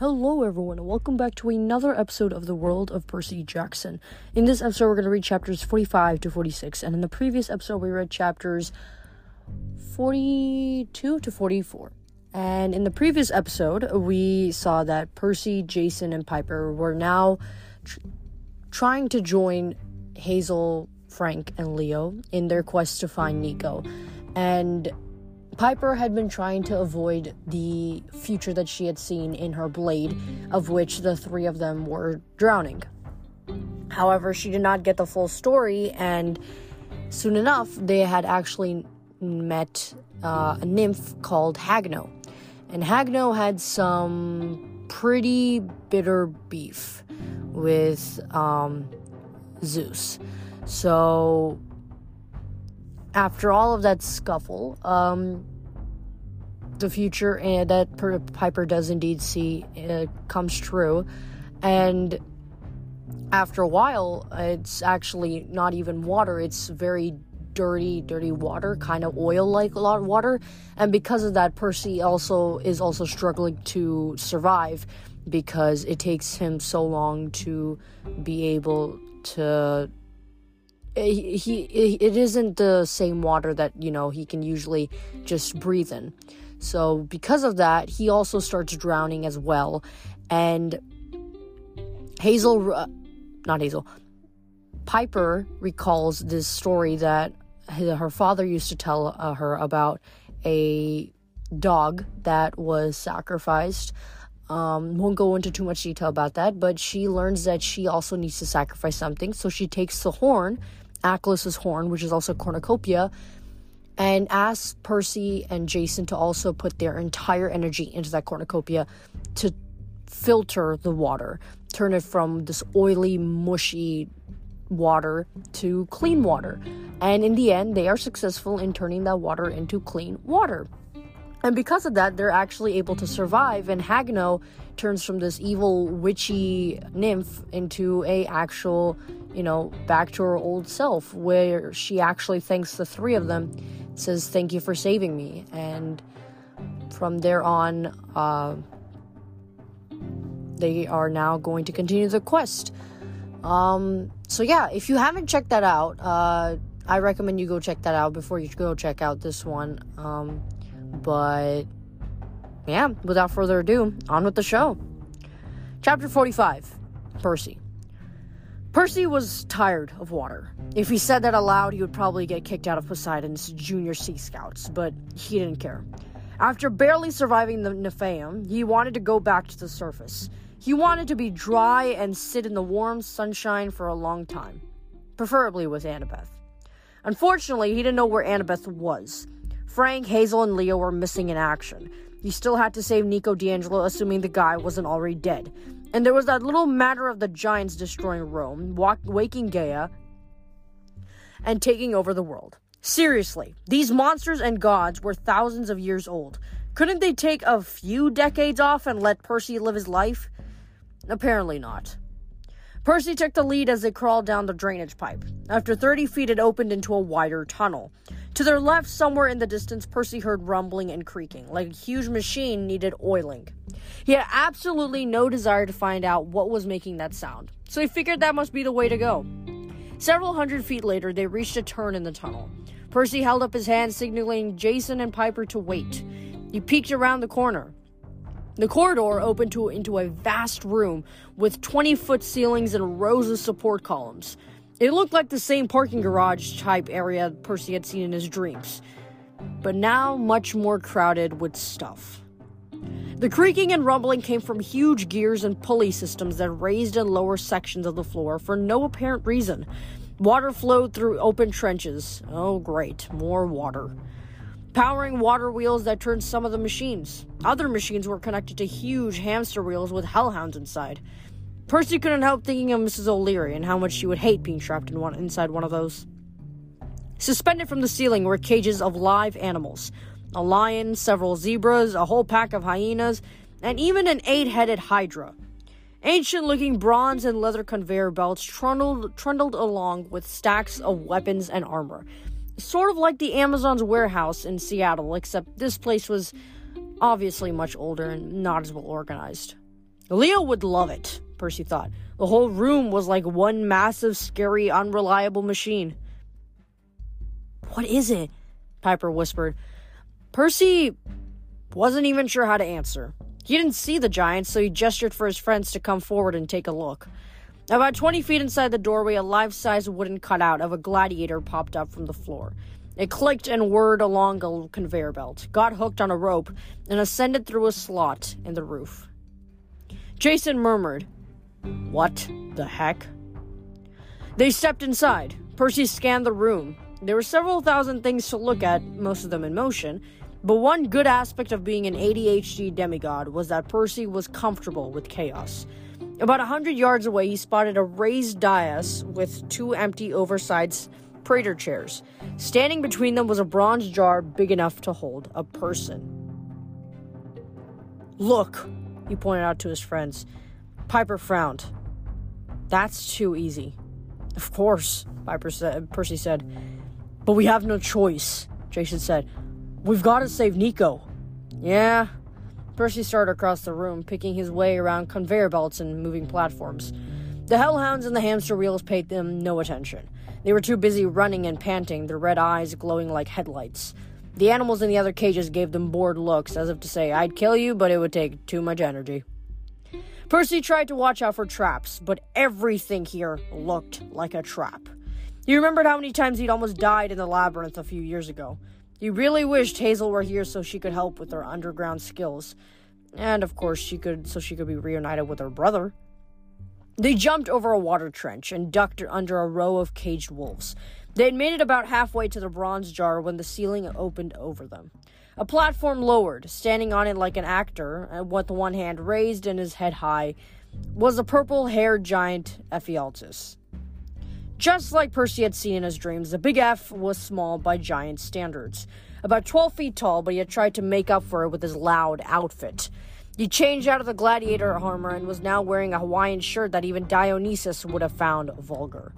Hello, everyone, and welcome back to another episode of The World of Percy Jackson. In this episode, we're going to read chapters 45 to 46, and in the previous episode, we read chapters 42 to 44. And in the previous episode, we saw that Percy, Jason, and Piper were now tr- trying to join Hazel, Frank, and Leo in their quest to find Nico. And Piper had been trying to avoid the future that she had seen in her blade, of which the three of them were drowning. However, she did not get the full story, and soon enough, they had actually met uh, a nymph called Hagno. And Hagno had some pretty bitter beef with um, Zeus. So after all of that scuffle, um, the future and that Piper does indeed see comes true, and after a while, it's actually not even water; it's very dirty, dirty water, kind of oil-like a lot of water, and because of that, Percy also is also struggling to survive because it takes him so long to be able to eh, he, he it isn't the same water that you know he can usually just breathe in so because of that he also starts drowning as well and hazel uh, not hazel piper recalls this story that her father used to tell uh, her about a dog that was sacrificed um, won't go into too much detail about that, but she learns that she also needs to sacrifice something. So she takes the horn Achelous' horn, which is also cornucopia, and asks Percy and Jason to also put their entire energy into that cornucopia to filter the water, turn it from this oily, mushy water to clean water. And in the end, they are successful in turning that water into clean water. And because of that, they're actually able to survive. And Hagno turns from this evil witchy nymph into a actual, you know, back to her old self, where she actually thanks the three of them, says, "Thank you for saving me." And from there on, uh, they are now going to continue the quest. Um, so yeah, if you haven't checked that out, uh, I recommend you go check that out before you go check out this one. Um, but yeah, without further ado, on with the show. Chapter 45 Percy. Percy was tired of water. If he said that aloud, he would probably get kicked out of Poseidon's junior Sea Scouts, but he didn't care. After barely surviving the nymphaeum, he wanted to go back to the surface. He wanted to be dry and sit in the warm sunshine for a long time, preferably with Annabeth. Unfortunately, he didn't know where Annabeth was. Frank, Hazel, and Leo were missing in action. He still had to save Nico di Angelo, assuming the guy wasn't already dead. And there was that little matter of the giants destroying Rome, walk- waking Gaia, and taking over the world. Seriously, these monsters and gods were thousands of years old. Couldn't they take a few decades off and let Percy live his life? Apparently not. Percy took the lead as they crawled down the drainage pipe. After 30 feet, it opened into a wider tunnel. To their left, somewhere in the distance, Percy heard rumbling and creaking, like a huge machine needed oiling. He had absolutely no desire to find out what was making that sound, so he figured that must be the way to go. Several hundred feet later, they reached a turn in the tunnel. Percy held up his hand, signaling Jason and Piper to wait. He peeked around the corner. The corridor opened to, into a vast room with 20 foot ceilings and rows of support columns. It looked like the same parking garage type area Percy had seen in his dreams, but now much more crowded with stuff. The creaking and rumbling came from huge gears and pulley systems that raised and lowered sections of the floor for no apparent reason. Water flowed through open trenches. Oh, great, more water. Powering water wheels that turned some of the machines. Other machines were connected to huge hamster wheels with hellhounds inside. Percy couldn't help thinking of Mrs. O'Leary and how much she would hate being trapped in one, inside one of those. Suspended from the ceiling were cages of live animals a lion, several zebras, a whole pack of hyenas, and even an eight headed hydra. Ancient looking bronze and leather conveyor belts trundled, trundled along with stacks of weapons and armor. Sort of like the Amazon's warehouse in Seattle, except this place was obviously much older and not as well organized. Leo would love it, Percy thought. The whole room was like one massive, scary, unreliable machine. What is it? Piper whispered. Percy wasn't even sure how to answer. He didn't see the giant, so he gestured for his friends to come forward and take a look. About 20 feet inside the doorway, a life size wooden cutout of a gladiator popped up from the floor. It clicked and whirred along a conveyor belt, got hooked on a rope, and ascended through a slot in the roof. Jason murmured, What the heck? They stepped inside. Percy scanned the room. There were several thousand things to look at, most of them in motion, but one good aspect of being an ADHD demigod was that Percy was comfortable with chaos. About a hundred yards away, he spotted a raised dais with two empty, oversized praetor chairs. Standing between them was a bronze jar big enough to hold a person. Look, he pointed out to his friends. Piper frowned. That's too easy. Of course, Piper said, Percy said. But we have no choice, Jason said. We've got to save Nico. Yeah. Percy started across the room, picking his way around conveyor belts and moving platforms. The hellhounds and the hamster wheels paid them no attention. They were too busy running and panting, their red eyes glowing like headlights. The animals in the other cages gave them bored looks, as if to say, I'd kill you, but it would take too much energy. Percy tried to watch out for traps, but everything here looked like a trap. He remembered how many times he'd almost died in the labyrinth a few years ago. He really wished Hazel were here so she could help with her underground skills. And of course she could so she could be reunited with her brother. They jumped over a water trench and ducked under a row of caged wolves. They had made it about halfway to the bronze jar when the ceiling opened over them. A platform lowered, standing on it like an actor, uh, with one hand raised and his head high, was the purple haired giant Ephialtes. Just like Percy had seen in his dreams, the Big F was small by giant standards. About 12 feet tall, but he had tried to make up for it with his loud outfit. He changed out of the gladiator armor and was now wearing a Hawaiian shirt that even Dionysus would have found vulgar.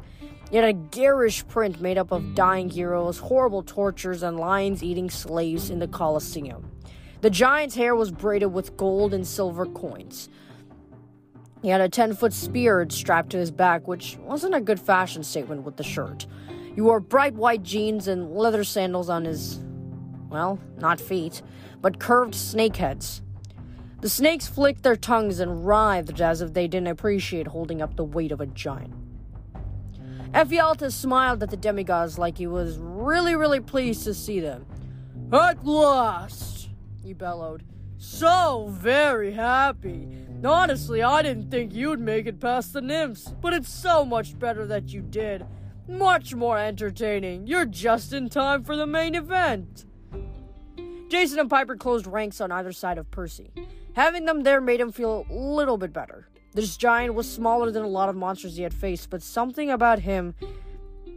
He had a garish print made up of dying heroes, horrible tortures, and lions eating slaves in the Colosseum. The giant's hair was braided with gold and silver coins. He had a 10 foot spear strapped to his back, which wasn't a good fashion statement with the shirt. He wore bright white jeans and leather sandals on his, well, not feet, but curved snake heads. The snakes flicked their tongues and writhed as if they didn't appreciate holding up the weight of a giant. Ephialtes smiled at the demigods like he was really, really pleased to see them. At last! he bellowed. So very happy. Honestly, I didn't think you'd make it past the nymphs, but it's so much better that you did. Much more entertaining. You're just in time for the main event. Jason and Piper closed ranks on either side of Percy. Having them there made him feel a little bit better. This giant was smaller than a lot of monsters he had faced, but something about him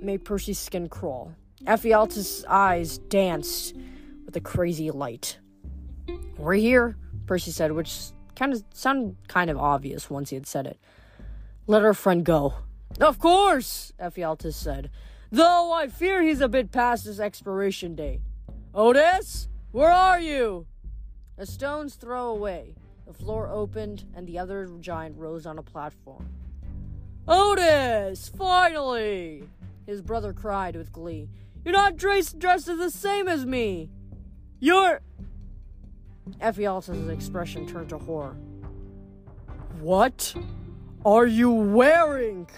made Percy's skin crawl. Ephialtes' eyes danced with a crazy light. We're here, Percy said, which kind of sounded kind of obvious once he had said it. Let our friend go. Of course, Ephialtes said, though I fear he's a bit past his expiration date. Otis, where are you? A stone's throw away. The floor opened, and the other giant rose on a platform. Otis! Finally! His brother cried with glee. You're not dressed, dressed the same as me! You're. Ephialtes' expression turned to horror. What are you wearing?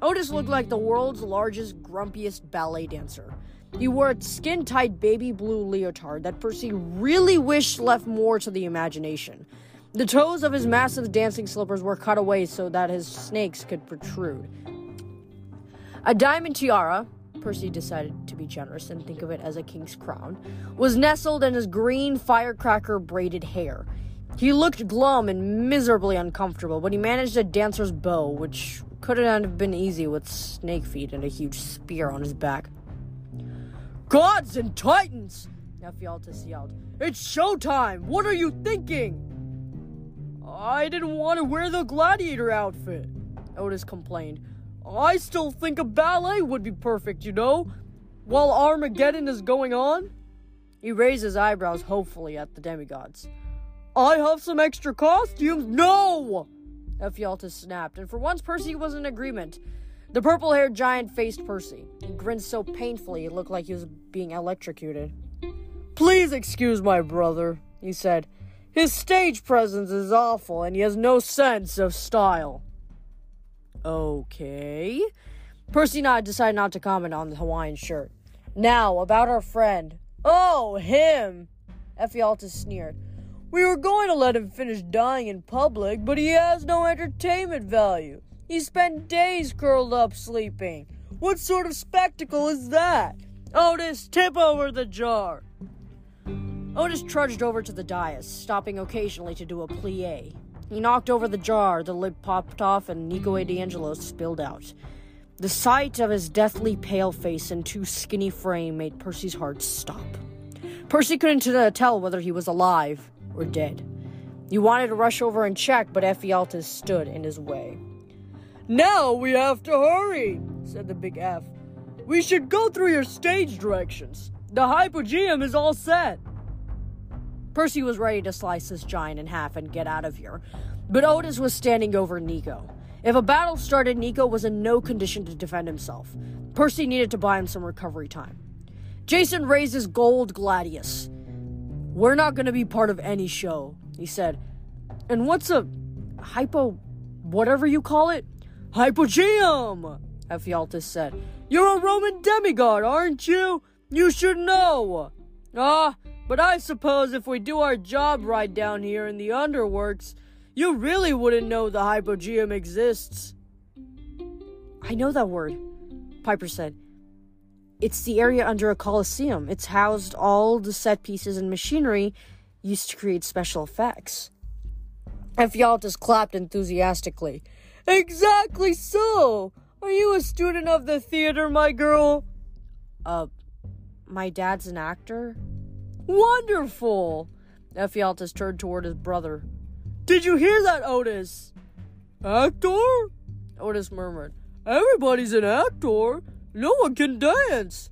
Otis looked like the world's largest, grumpiest ballet dancer. He wore a skin tight baby blue leotard that Percy really wished left more to the imagination. The toes of his massive dancing slippers were cut away so that his snakes could protrude. A diamond tiara, Percy decided to be generous and think of it as a king's crown, was nestled in his green firecracker braided hair. He looked glum and miserably uncomfortable, but he managed a dancer's bow, which couldn't have been easy with snake feet and a huge spear on his back. Gods and Titans! Ephialtes yelled. It's showtime! What are you thinking? I didn't want to wear the gladiator outfit, Otis complained. I still think a ballet would be perfect, you know, while Armageddon is going on. He raised his eyebrows hopefully at the demigods. I have some extra costumes? No! Ephialtes snapped, and for once Percy was in agreement. The purple haired giant faced Percy. He grinned so painfully it looked like he was being electrocuted. Please excuse my brother, he said. His stage presence is awful, and he has no sense of style. Okay. Percy and I decided not to comment on the Hawaiian shirt. Now, about our friend. Oh, him! Ephialtes sneered. We were going to let him finish dying in public, but he has no entertainment value. He spent days curled up sleeping. What sort of spectacle is that? Otis, tip over the jar. Otis trudged over to the dais, stopping occasionally to do a plie. He knocked over the jar, the lid popped off, and Nico di Angelo spilled out. The sight of his deathly pale face and too skinny frame made Percy's heart stop. Percy couldn't tell whether he was alive or dead. He wanted to rush over and check, but Ephialtes stood in his way. Now we have to hurry, said the big F. We should go through your stage directions. The hypogeum is all set. Percy was ready to slice this giant in half and get out of here, but Otis was standing over Nico. If a battle started, Nico was in no condition to defend himself. Percy needed to buy him some recovery time. Jason raised his gold gladius. We're not going to be part of any show, he said. And what's a hypo, whatever you call it? Hypogeum, Ephialtes said. You're a Roman demigod, aren't you? You should know. Ah, but I suppose if we do our job right down here in the underworks, you really wouldn't know the hypogeum exists. I know that word, Piper said. It's the area under a coliseum. It's housed all the set pieces and machinery used to create special effects. Ephialtes clapped enthusiastically. Exactly so! Are you a student of the theater, my girl? Uh, my dad's an actor? Wonderful! Ephialtes turned toward his brother. Did you hear that, Otis? Actor? Otis murmured. Everybody's an actor. No one can dance.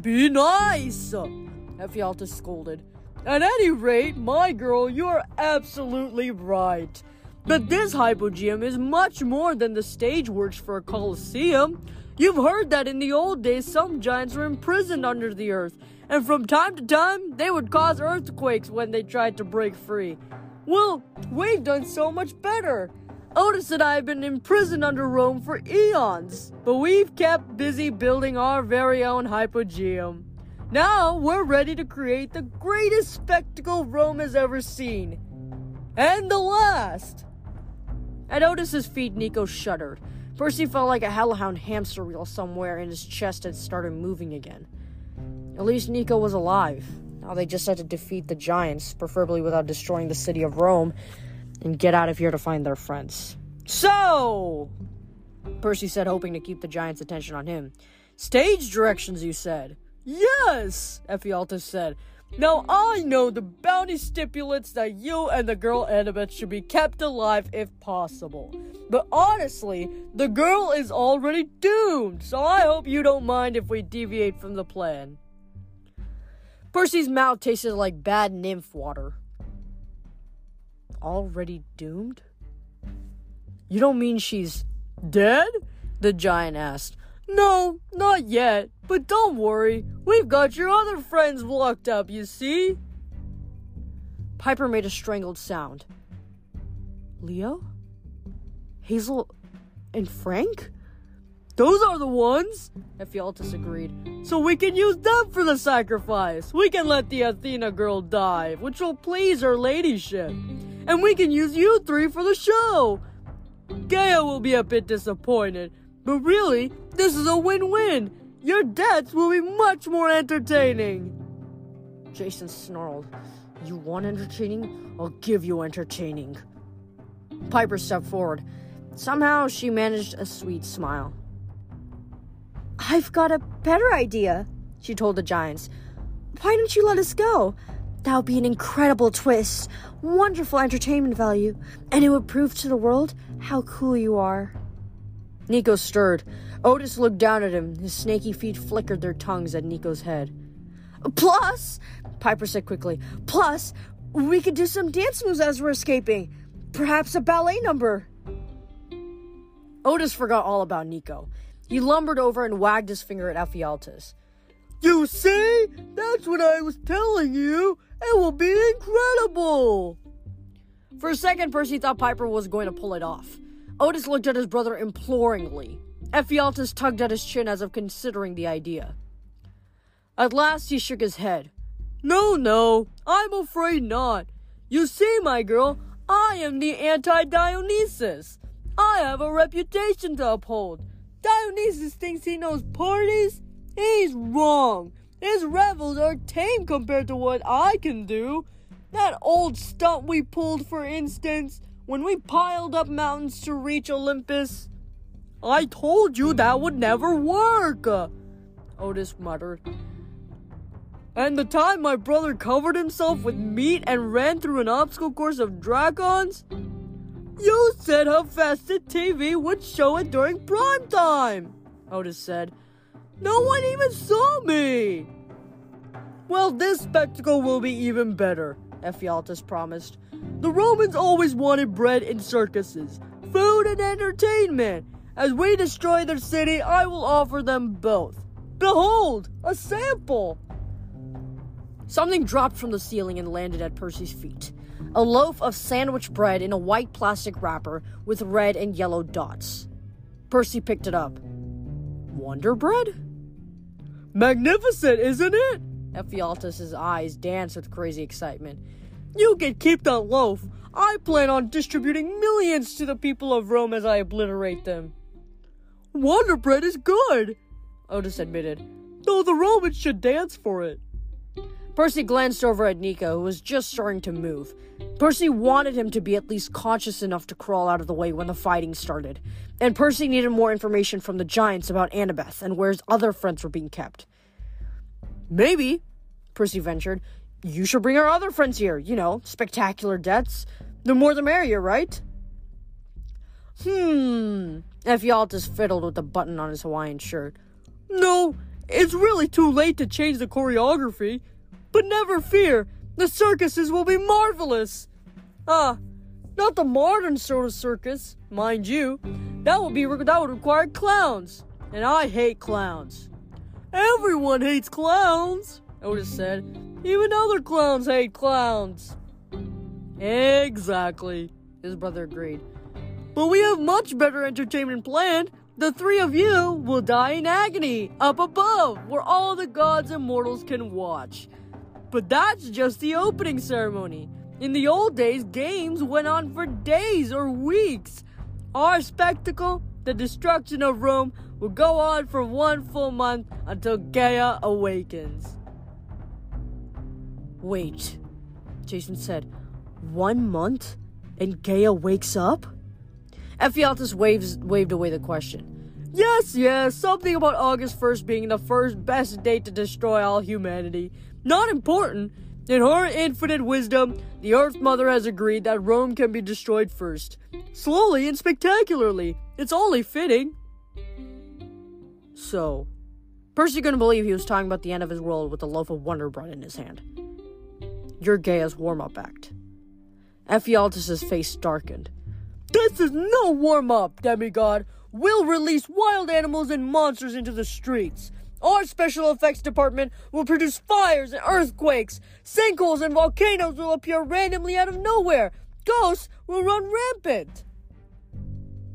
Be nice, Ephialtes scolded. At any rate, my girl, you're absolutely right. But this hypogeum is much more than the stage works for a coliseum. You've heard that in the old days some giants were imprisoned under the earth, and from time to time they would cause earthquakes when they tried to break free. Well, we've done so much better. Otis and I have been imprisoned under Rome for eons, but we've kept busy building our very own hypogeum. Now we're ready to create the greatest spectacle Rome has ever seen. And the last. At Otis's feet, Nico shuddered. Percy felt like a hellhound hamster wheel somewhere in his chest had started moving again. At least Nico was alive. Now they just had to defeat the giants, preferably without destroying the city of Rome, and get out of here to find their friends. So, Percy said, hoping to keep the giants' attention on him. Stage directions, you said? Yes, Ephialtes said. Now I know the bounty stipulates that you and the girl Annabeth should be kept alive if possible. But honestly, the girl is already doomed, so I hope you don't mind if we deviate from the plan. Percy's mouth tasted like bad nymph water. Already doomed? You don't mean she's dead? The giant asked. No, not yet. But don't worry, we've got your other friends locked up, you see? Piper made a strangled sound. Leo? Hazel and Frank? Those are the ones, Ephialtes agreed. So we can use them for the sacrifice. We can let the Athena girl die, which will please her ladyship. And we can use you three for the show. Gaia will be a bit disappointed, but really, this is a win-win. Your deaths will be much more entertaining. Jason snarled. You want entertaining? I'll give you entertaining. Piper stepped forward. Somehow she managed a sweet smile. I've got a better idea, she told the giants. Why don't you let us go? That would be an incredible twist, wonderful entertainment value, and it would prove to the world how cool you are. Nico stirred. Otis looked down at him. His snaky feet flickered their tongues at Nico's head. Plus, Piper said quickly, plus, We could do some dance moves as we're escaping. Perhaps a ballet number. Otis forgot all about Nico. He lumbered over and wagged his finger at Ephialtes. You see? That's what I was telling you. It will be incredible. For a second, Percy thought Piper was going to pull it off. Otis looked at his brother imploringly. Ephialtes tugged at his chin as if considering the idea. At last, he shook his head. No, no, I'm afraid not. You see, my girl, I am the anti Dionysus. I have a reputation to uphold. Dionysus thinks he knows parties. He's wrong. His revels are tame compared to what I can do. That old stunt we pulled, for instance, when we piled up mountains to reach Olympus. I told you that would never work, Otis muttered. And the time my brother covered himself with meat and ran through an obstacle course of dragons? You said how fast the TV would show it during prime time, Otis said. No one even saw me. Well, this spectacle will be even better, Ephialtes promised. The Romans always wanted bread in circuses, food and entertainment. As we destroy their city, I will offer them both. Behold, a sample! Something dropped from the ceiling and landed at Percy's feet. A loaf of sandwich bread in a white plastic wrapper with red and yellow dots. Percy picked it up. Wonder bread? Magnificent, isn't it? Ephialtes' eyes danced with crazy excitement. You can keep that loaf. I plan on distributing millions to the people of Rome as I obliterate them. Wonder bread is good, Otis admitted, though the Romans should dance for it. Percy glanced over at Nico, who was just starting to move. Percy wanted him to be at least conscious enough to crawl out of the way when the fighting started. And Percy needed more information from the giants about Annabeth and where his other friends were being kept. Maybe, Percy ventured, you should bring our other friends here. You know, spectacular deaths. The more the merrier, right? Hmm. Ephialtes fiddled with the button on his Hawaiian shirt. No, it's really too late to change the choreography. But never fear, the circuses will be marvelous. Ah, not the modern sort of circus, mind you. That would be that would require clowns, and I hate clowns. Everyone hates clowns, Otis said. Even other clowns hate clowns. Exactly, his brother agreed. But we have much better entertainment planned. The three of you will die in agony up above, where all the gods and mortals can watch. But that's just the opening ceremony. In the old days, games went on for days or weeks. Our spectacle, the destruction of Rome, will go on for one full month until Gaia awakens. Wait, Jason said. One month? And Gaia wakes up? Ephialtes waves, waved away the question. Yes, yes, something about August 1st being the first best date to destroy all humanity. Not important. In her infinite wisdom, the Earth Mother has agreed that Rome can be destroyed first. Slowly and spectacularly. It's only fitting. So, Percy couldn't believe he was talking about the end of his world with a loaf of Wonder Bread in his hand. You're Gaia's warm up act. Ephialtes' face darkened. This is no warm up, demigod. We'll release wild animals and monsters into the streets. Our special effects department will produce fires and earthquakes. Sinkholes and volcanoes will appear randomly out of nowhere. Ghosts will run rampant.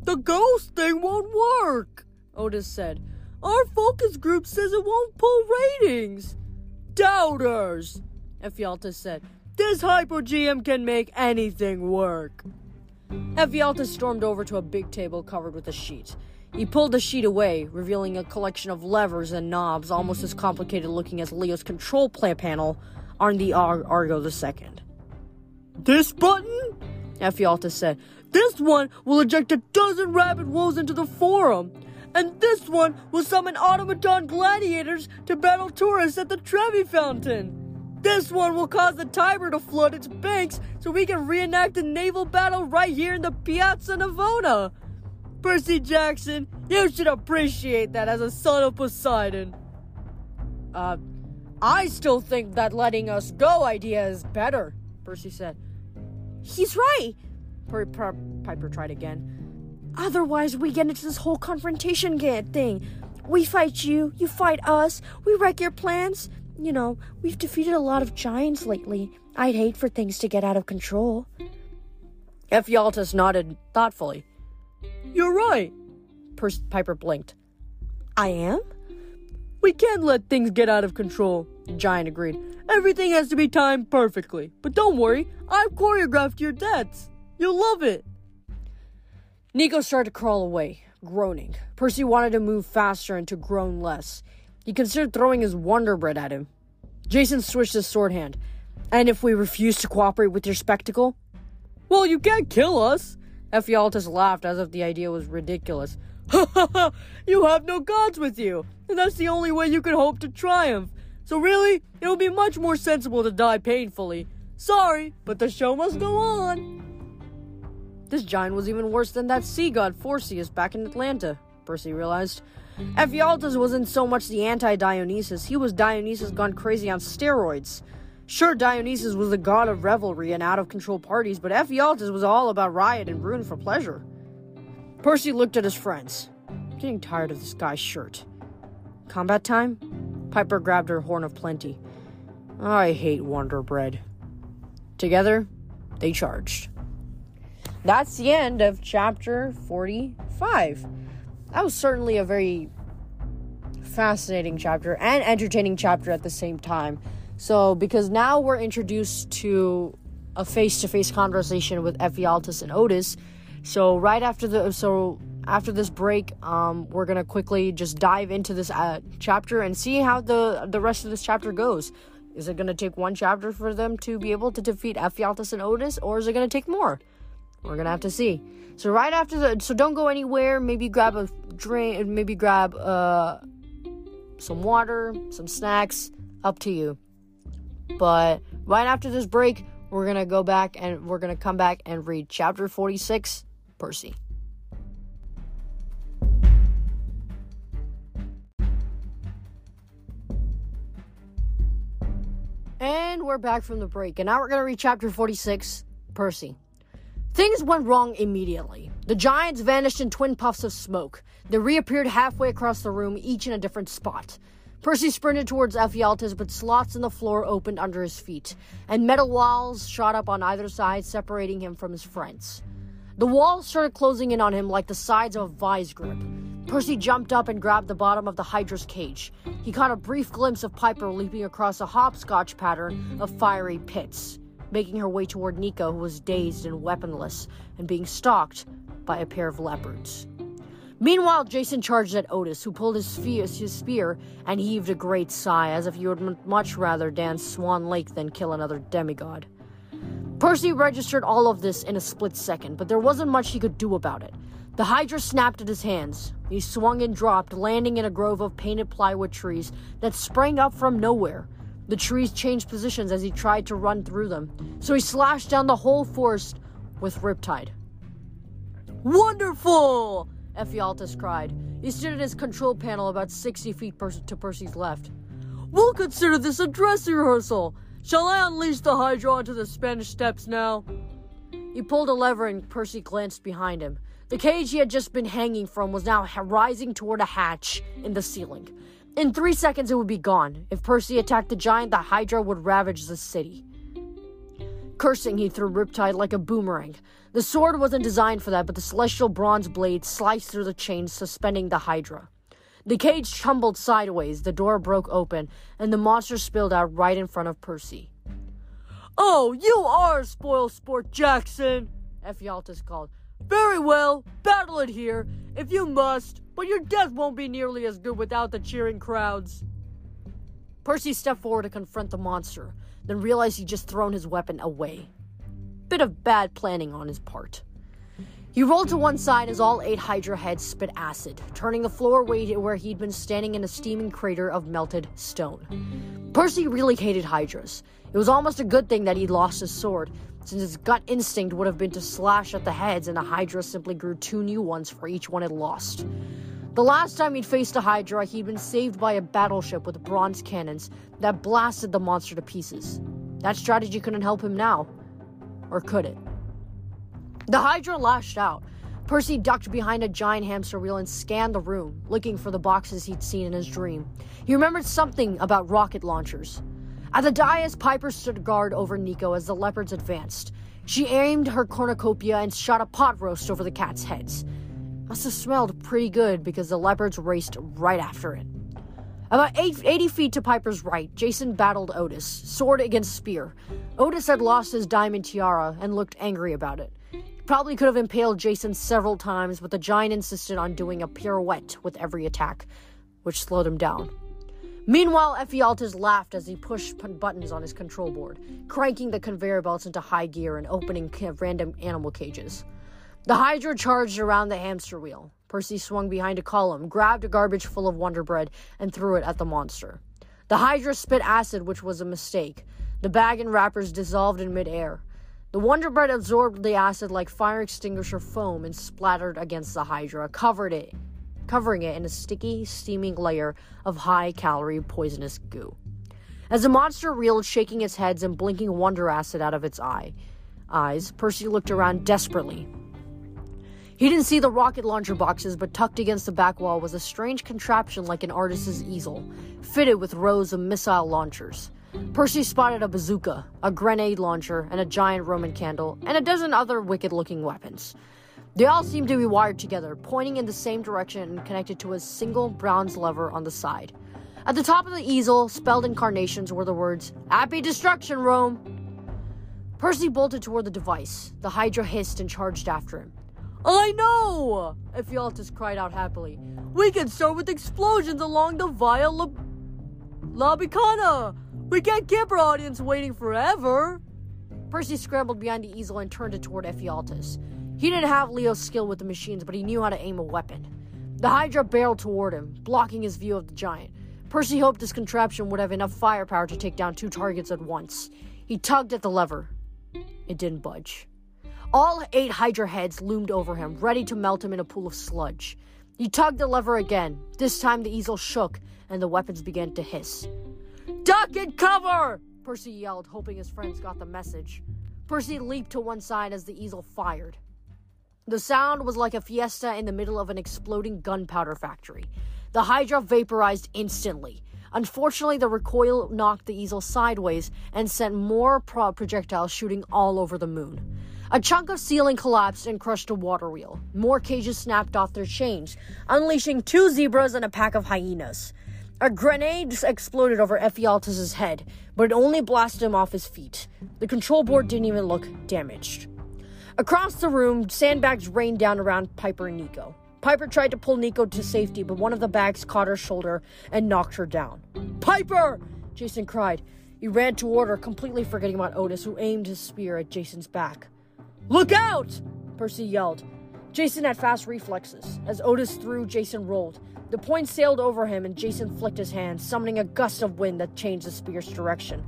The ghost thing won't work, Otis said. Our focus group says it won't pull ratings. Doubters, Ephialtes said. This hypogeum can make anything work. Ephialtes stormed over to a big table covered with a sheet. He pulled the sheet away, revealing a collection of levers and knobs almost as complicated looking as Leo's control play panel on the Ar- Argo II. This button? Ephialtes said. This one will eject a dozen rabid wolves into the forum. And this one will summon automaton gladiators to battle tourists at the Trevi Fountain. This one will cause the Tiber to flood its banks so we can reenact a naval battle right here in the Piazza Navona. Percy Jackson, you should appreciate that as a son of Poseidon. Uh, I still think that letting us go idea is better, Percy said. He's right. Per- Per- Piper tried again. Otherwise, we get into this whole confrontation thing. We fight you, you fight us, we wreck your plans. You know, we've defeated a lot of giants lately. I'd hate for things to get out of control. Ephialtes nodded thoughtfully. You're right. Per- Piper blinked. I am? We can't let things get out of control. The giant agreed. Everything has to be timed perfectly. But don't worry, I've choreographed your dance. You'll love it. Nico started to crawl away, groaning. Percy wanted to move faster and to groan less. He considered throwing his Wonder Bread at him. Jason switched his sword hand. And if we refuse to cooperate with your spectacle? Well, you can't kill us. Ephialtes laughed as if the idea was ridiculous. Ha ha ha! You have no gods with you, and that's the only way you can hope to triumph. So really, it would be much more sensible to die painfully. Sorry, but the show must go on. This giant was even worse than that sea god Phorcys back in Atlanta, Percy realized. Ephialtes wasn't so much the anti Dionysus, he was Dionysus gone crazy on steroids. Sure, Dionysus was the god of revelry and out of control parties, but Ephialtes was all about riot and ruin for pleasure. Percy looked at his friends. Getting tired of this guy's shirt. Combat time? Piper grabbed her horn of plenty. I hate Wonder Bread. Together, they charged. That's the end of chapter 45. That was certainly a very fascinating chapter and entertaining chapter at the same time. So, because now we're introduced to a face to face conversation with Ephialtes and Otis. So, right after the. So, after this break, um, we're gonna quickly just dive into this uh, chapter and see how the the rest of this chapter goes. Is it gonna take one chapter for them to be able to defeat Ephialtes and Otis, or is it gonna take more? We're gonna have to see. So right after the, so don't go anywhere. Maybe grab a drink. Maybe grab uh some water, some snacks. Up to you. But right after this break, we're gonna go back and we're gonna come back and read chapter forty-six, Percy. And we're back from the break, and now we're gonna read chapter forty-six, Percy. Things went wrong immediately. The giants vanished in twin puffs of smoke. They reappeared halfway across the room, each in a different spot. Percy sprinted towards Ephialtes, but slots in the floor opened under his feet, and metal walls shot up on either side, separating him from his friends. The walls started closing in on him like the sides of a vise grip. Percy jumped up and grabbed the bottom of the Hydra's cage. He caught a brief glimpse of Piper leaping across a hopscotch pattern of fiery pits making her way toward Nico, who was dazed and weaponless and being stalked by a pair of leopards. Meanwhile, Jason charged at Otis, who pulled his, his spear and heaved a great sigh, as if he would much rather dance Swan Lake than kill another demigod. Percy registered all of this in a split second, but there wasn't much he could do about it. The Hydra snapped at his hands. He swung and dropped, landing in a grove of painted plywood trees that sprang up from nowhere. The trees changed positions as he tried to run through them, so he slashed down the whole forest with Riptide. Wonderful! Ephialtes cried. He stood in his control panel about 60 feet per- to Percy's left. We'll consider this a dress rehearsal. Shall I unleash the Hydra onto the Spanish steps now? He pulled a lever and Percy glanced behind him. The cage he had just been hanging from was now rising toward a hatch in the ceiling. In three seconds, it would be gone. If Percy attacked the giant, the Hydra would ravage the city. Cursing, he threw Riptide like a boomerang. The sword wasn't designed for that, but the celestial bronze blade sliced through the chains suspending the Hydra. The cage tumbled sideways, the door broke open, and the monster spilled out right in front of Percy. Oh, you are a spoil sport, Jackson! Ephialtes called. Very well, battle it here, if you must, but your death won't be nearly as good without the cheering crowds. Percy stepped forward to confront the monster, then realized he'd just thrown his weapon away. Bit of bad planning on his part. He rolled to one side as all eight Hydra heads spit acid, turning the floor where he'd been standing in a steaming crater of melted stone. Percy really hated Hydras. It was almost a good thing that he'd lost his sword, since his gut instinct would have been to slash at the heads, and the Hydra simply grew two new ones for each one it lost. The last time he'd faced a Hydra, he'd been saved by a battleship with bronze cannons that blasted the monster to pieces. That strategy couldn't help him now. Or could it? The Hydra lashed out. Percy ducked behind a giant hamster wheel and scanned the room, looking for the boxes he'd seen in his dream. He remembered something about rocket launchers. At the dais, Piper stood guard over Nico as the leopards advanced. She aimed her cornucopia and shot a pot roast over the cats' heads. Must have smelled pretty good because the leopards raced right after it. About eight, 80 feet to Piper's right, Jason battled Otis, sword against spear. Otis had lost his diamond tiara and looked angry about it. He probably could have impaled Jason several times, but the giant insisted on doing a pirouette with every attack, which slowed him down. Meanwhile, Ephialtes laughed as he pushed buttons on his control board, cranking the conveyor belts into high gear and opening random animal cages. The Hydra charged around the hamster wheel. Percy swung behind a column, grabbed a garbage full of Wonder Bread, and threw it at the monster. The Hydra spit acid, which was a mistake. The bag and wrappers dissolved in midair. The Wonder Bread absorbed the acid like fire extinguisher foam and splattered against the Hydra, covered it, covering it in a sticky, steaming layer of high-calorie poisonous goo. As the monster reeled, shaking its heads and blinking wonder acid out of its eye, eyes, Percy looked around desperately. He didn't see the rocket launcher boxes, but tucked against the back wall was a strange contraption like an artist's easel, fitted with rows of missile launchers. Percy spotted a bazooka, a grenade launcher, and a giant Roman candle, and a dozen other wicked looking weapons. They all seemed to be wired together, pointing in the same direction and connected to a single bronze lever on the side. At the top of the easel, spelled in carnations, were the words, Happy Destruction, Rome! Percy bolted toward the device. The Hydra hissed and charged after him. I know! Ephialtes cried out happily. We can start with explosions along the Via La- Labicana! We can't keep our audience waiting forever! Percy scrambled behind the easel and turned it toward Ephialtes. He didn't have Leo's skill with the machines, but he knew how to aim a weapon. The Hydra barreled toward him, blocking his view of the giant. Percy hoped this contraption would have enough firepower to take down two targets at once. He tugged at the lever. It didn't budge. All eight Hydra heads loomed over him, ready to melt him in a pool of sludge. He tugged the lever again. This time the easel shook, and the weapons began to hiss. Duck and cover! Percy yelled, hoping his friends got the message. Percy leaped to one side as the easel fired. The sound was like a fiesta in the middle of an exploding gunpowder factory. The Hydra vaporized instantly. Unfortunately, the recoil knocked the easel sideways and sent more pro- projectiles shooting all over the moon. A chunk of ceiling collapsed and crushed a water wheel. More cages snapped off their chains, unleashing two zebras and a pack of hyenas. A grenade exploded over Ephialtes' head, but it only blasted him off his feet. The control board didn't even look damaged. Across the room, sandbags rained down around Piper and Nico. Piper tried to pull Nico to safety, but one of the bags caught her shoulder and knocked her down. Piper! Jason cried. He ran toward her, completely forgetting about Otis, who aimed his spear at Jason's back. Look out! Percy yelled. Jason had fast reflexes. As Otis threw, Jason rolled. The point sailed over him, and Jason flicked his hand, summoning a gust of wind that changed the spear's direction.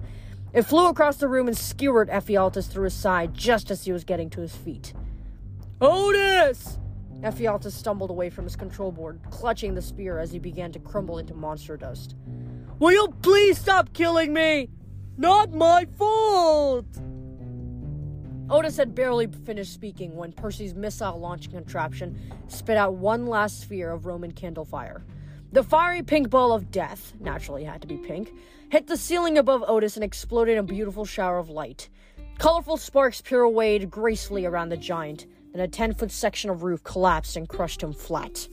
It flew across the room and skewered Ephialtes through his side just as he was getting to his feet. Otis! Ephialtes stumbled away from his control board, clutching the spear as he began to crumble into monster dust. Will you please stop killing me? Not my fault! Otis had barely finished speaking when Percy's missile launching contraption spit out one last sphere of Roman candle fire. The fiery pink ball of death, naturally had to be pink, hit the ceiling above Otis and exploded in a beautiful shower of light. Colorful sparks pirouetted gracefully around the giant, and a 10 foot section of roof collapsed and crushed him flat.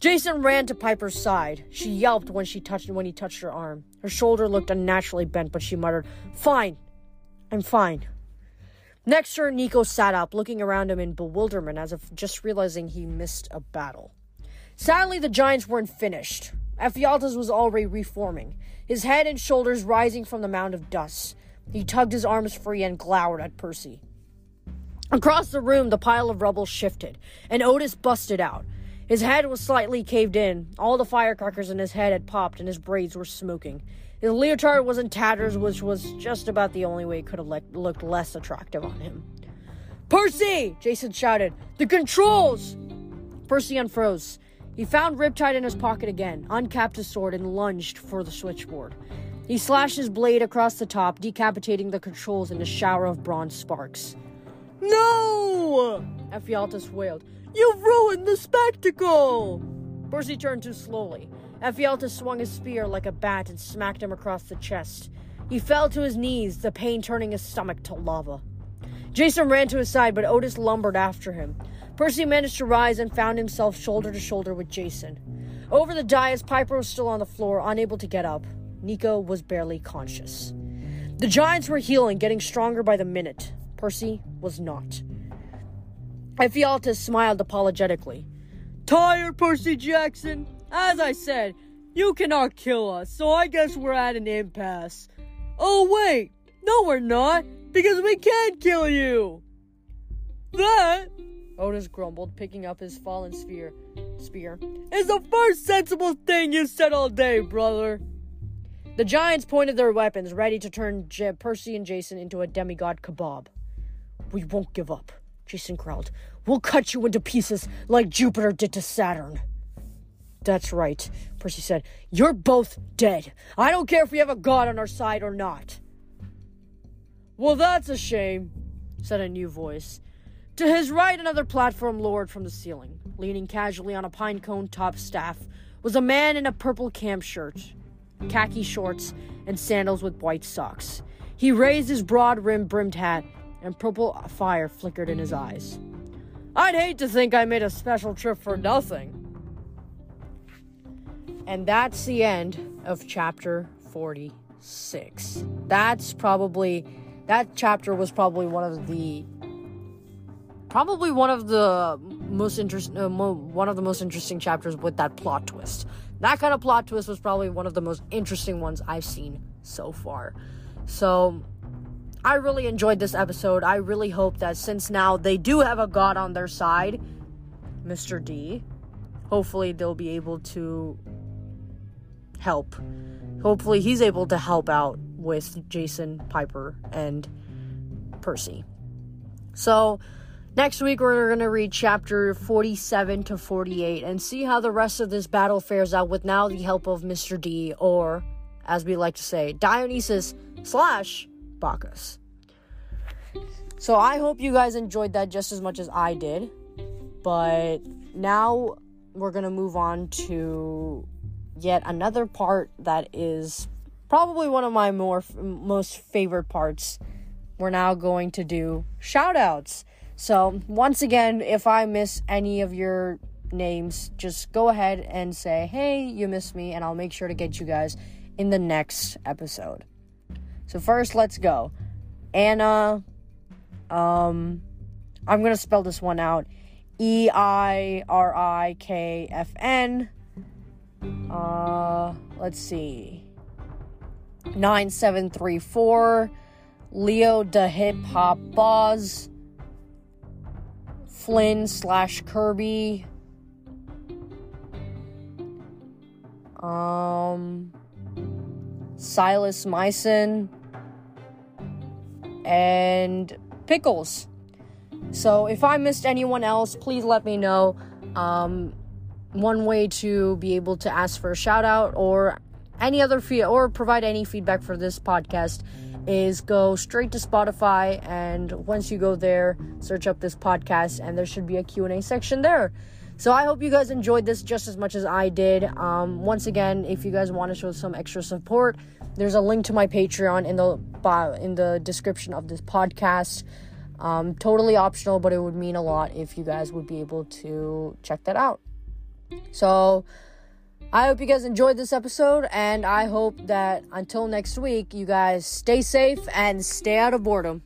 Jason ran to Piper's side. She yelped when she touched when he touched her arm. Her shoulder looked unnaturally bent, but she muttered, "Fine. I'm fine." Next her, Nico sat up, looking around him in bewilderment as if just realizing he missed a battle. Sadly, the giants weren't finished. Ephialtes was already reforming, his head and shoulders rising from the mound of dust. He tugged his arms free and glowered at Percy. Across the room, the pile of rubble shifted, and Otis busted out. His head was slightly caved in. All the firecrackers in his head had popped, and his braids were smoking. His leotard was in tatters, which was just about the only way it could have le- looked less attractive on him. Percy! Jason shouted. The controls! Percy unfroze. He found Riptide in his pocket again, uncapped his sword, and lunged for the switchboard. He slashed his blade across the top, decapitating the controls in a shower of bronze sparks. No! Ephialtes wailed. You've ruined the spectacle! Percy turned too slowly. Ephialtes swung his spear like a bat and smacked him across the chest. He fell to his knees, the pain turning his stomach to lava. Jason ran to his side, but Otis lumbered after him. Percy managed to rise and found himself shoulder to shoulder with Jason. Over the dais, Piper was still on the floor, unable to get up. Nico was barely conscious. The giants were healing, getting stronger by the minute. Percy was not. Ephialtes smiled apologetically. Tired, Percy Jackson? As I said, you cannot kill us, so I guess we're at an impasse. Oh, wait! No, we're not! Because we can't kill you! That, Otis grumbled, picking up his fallen spear, spear, is the first sensible thing you said all day, brother! The giants pointed their weapons, ready to turn J- Percy and Jason into a demigod kebab. We won't give up, Jason growled. We'll cut you into pieces like Jupiter did to Saturn. That's right, Percy said. You're both dead. I don't care if we have a god on our side or not. Well, that's a shame, said a new voice. To his right, another platform lowered from the ceiling. Leaning casually on a pine cone top staff was a man in a purple camp shirt, khaki shorts, and sandals with white socks. He raised his broad rimmed brimmed hat, and purple fire flickered in his eyes. I'd hate to think I made a special trip for nothing. And that's the end of chapter 46. That's probably that chapter was probably one of the probably one of the most interesting uh, mo- one of the most interesting chapters with that plot twist. That kind of plot twist was probably one of the most interesting ones I've seen so far. So I really enjoyed this episode. I really hope that since now they do have a god on their side, Mr. D, hopefully they'll be able to help. Hopefully he's able to help out with Jason, Piper, and Percy. So, next week we're going to read chapter 47 to 48 and see how the rest of this battle fares out with now the help of Mr. D, or, as we like to say, Dionysus slash Bacchus. So I hope you guys enjoyed that just as much as I did. But now we're going to move on to yet another part that is probably one of my more most favorite parts. We're now going to do shout outs. So, once again, if I miss any of your names, just go ahead and say, "Hey, you missed me," and I'll make sure to get you guys in the next episode. So first, let's go. Anna, um, I'm gonna spell this one out. E I R I K F N. Uh, let's see. 9734. Leo the Hip Hop Boz. Flynn slash Kirby. Um, Silas Myson and Pickles. So if I missed anyone else, please let me know. Um, one way to be able to ask for a shout out or any other fee or provide any feedback for this podcast is go straight to Spotify and once you go there, search up this podcast and there should be a Q&A section there. So I hope you guys enjoyed this just as much as I did. Um, once again, if you guys want to show some extra support, there's a link to my Patreon in the bio, in the description of this podcast. Um, totally optional, but it would mean a lot if you guys would be able to check that out. So I hope you guys enjoyed this episode, and I hope that until next week, you guys stay safe and stay out of boredom.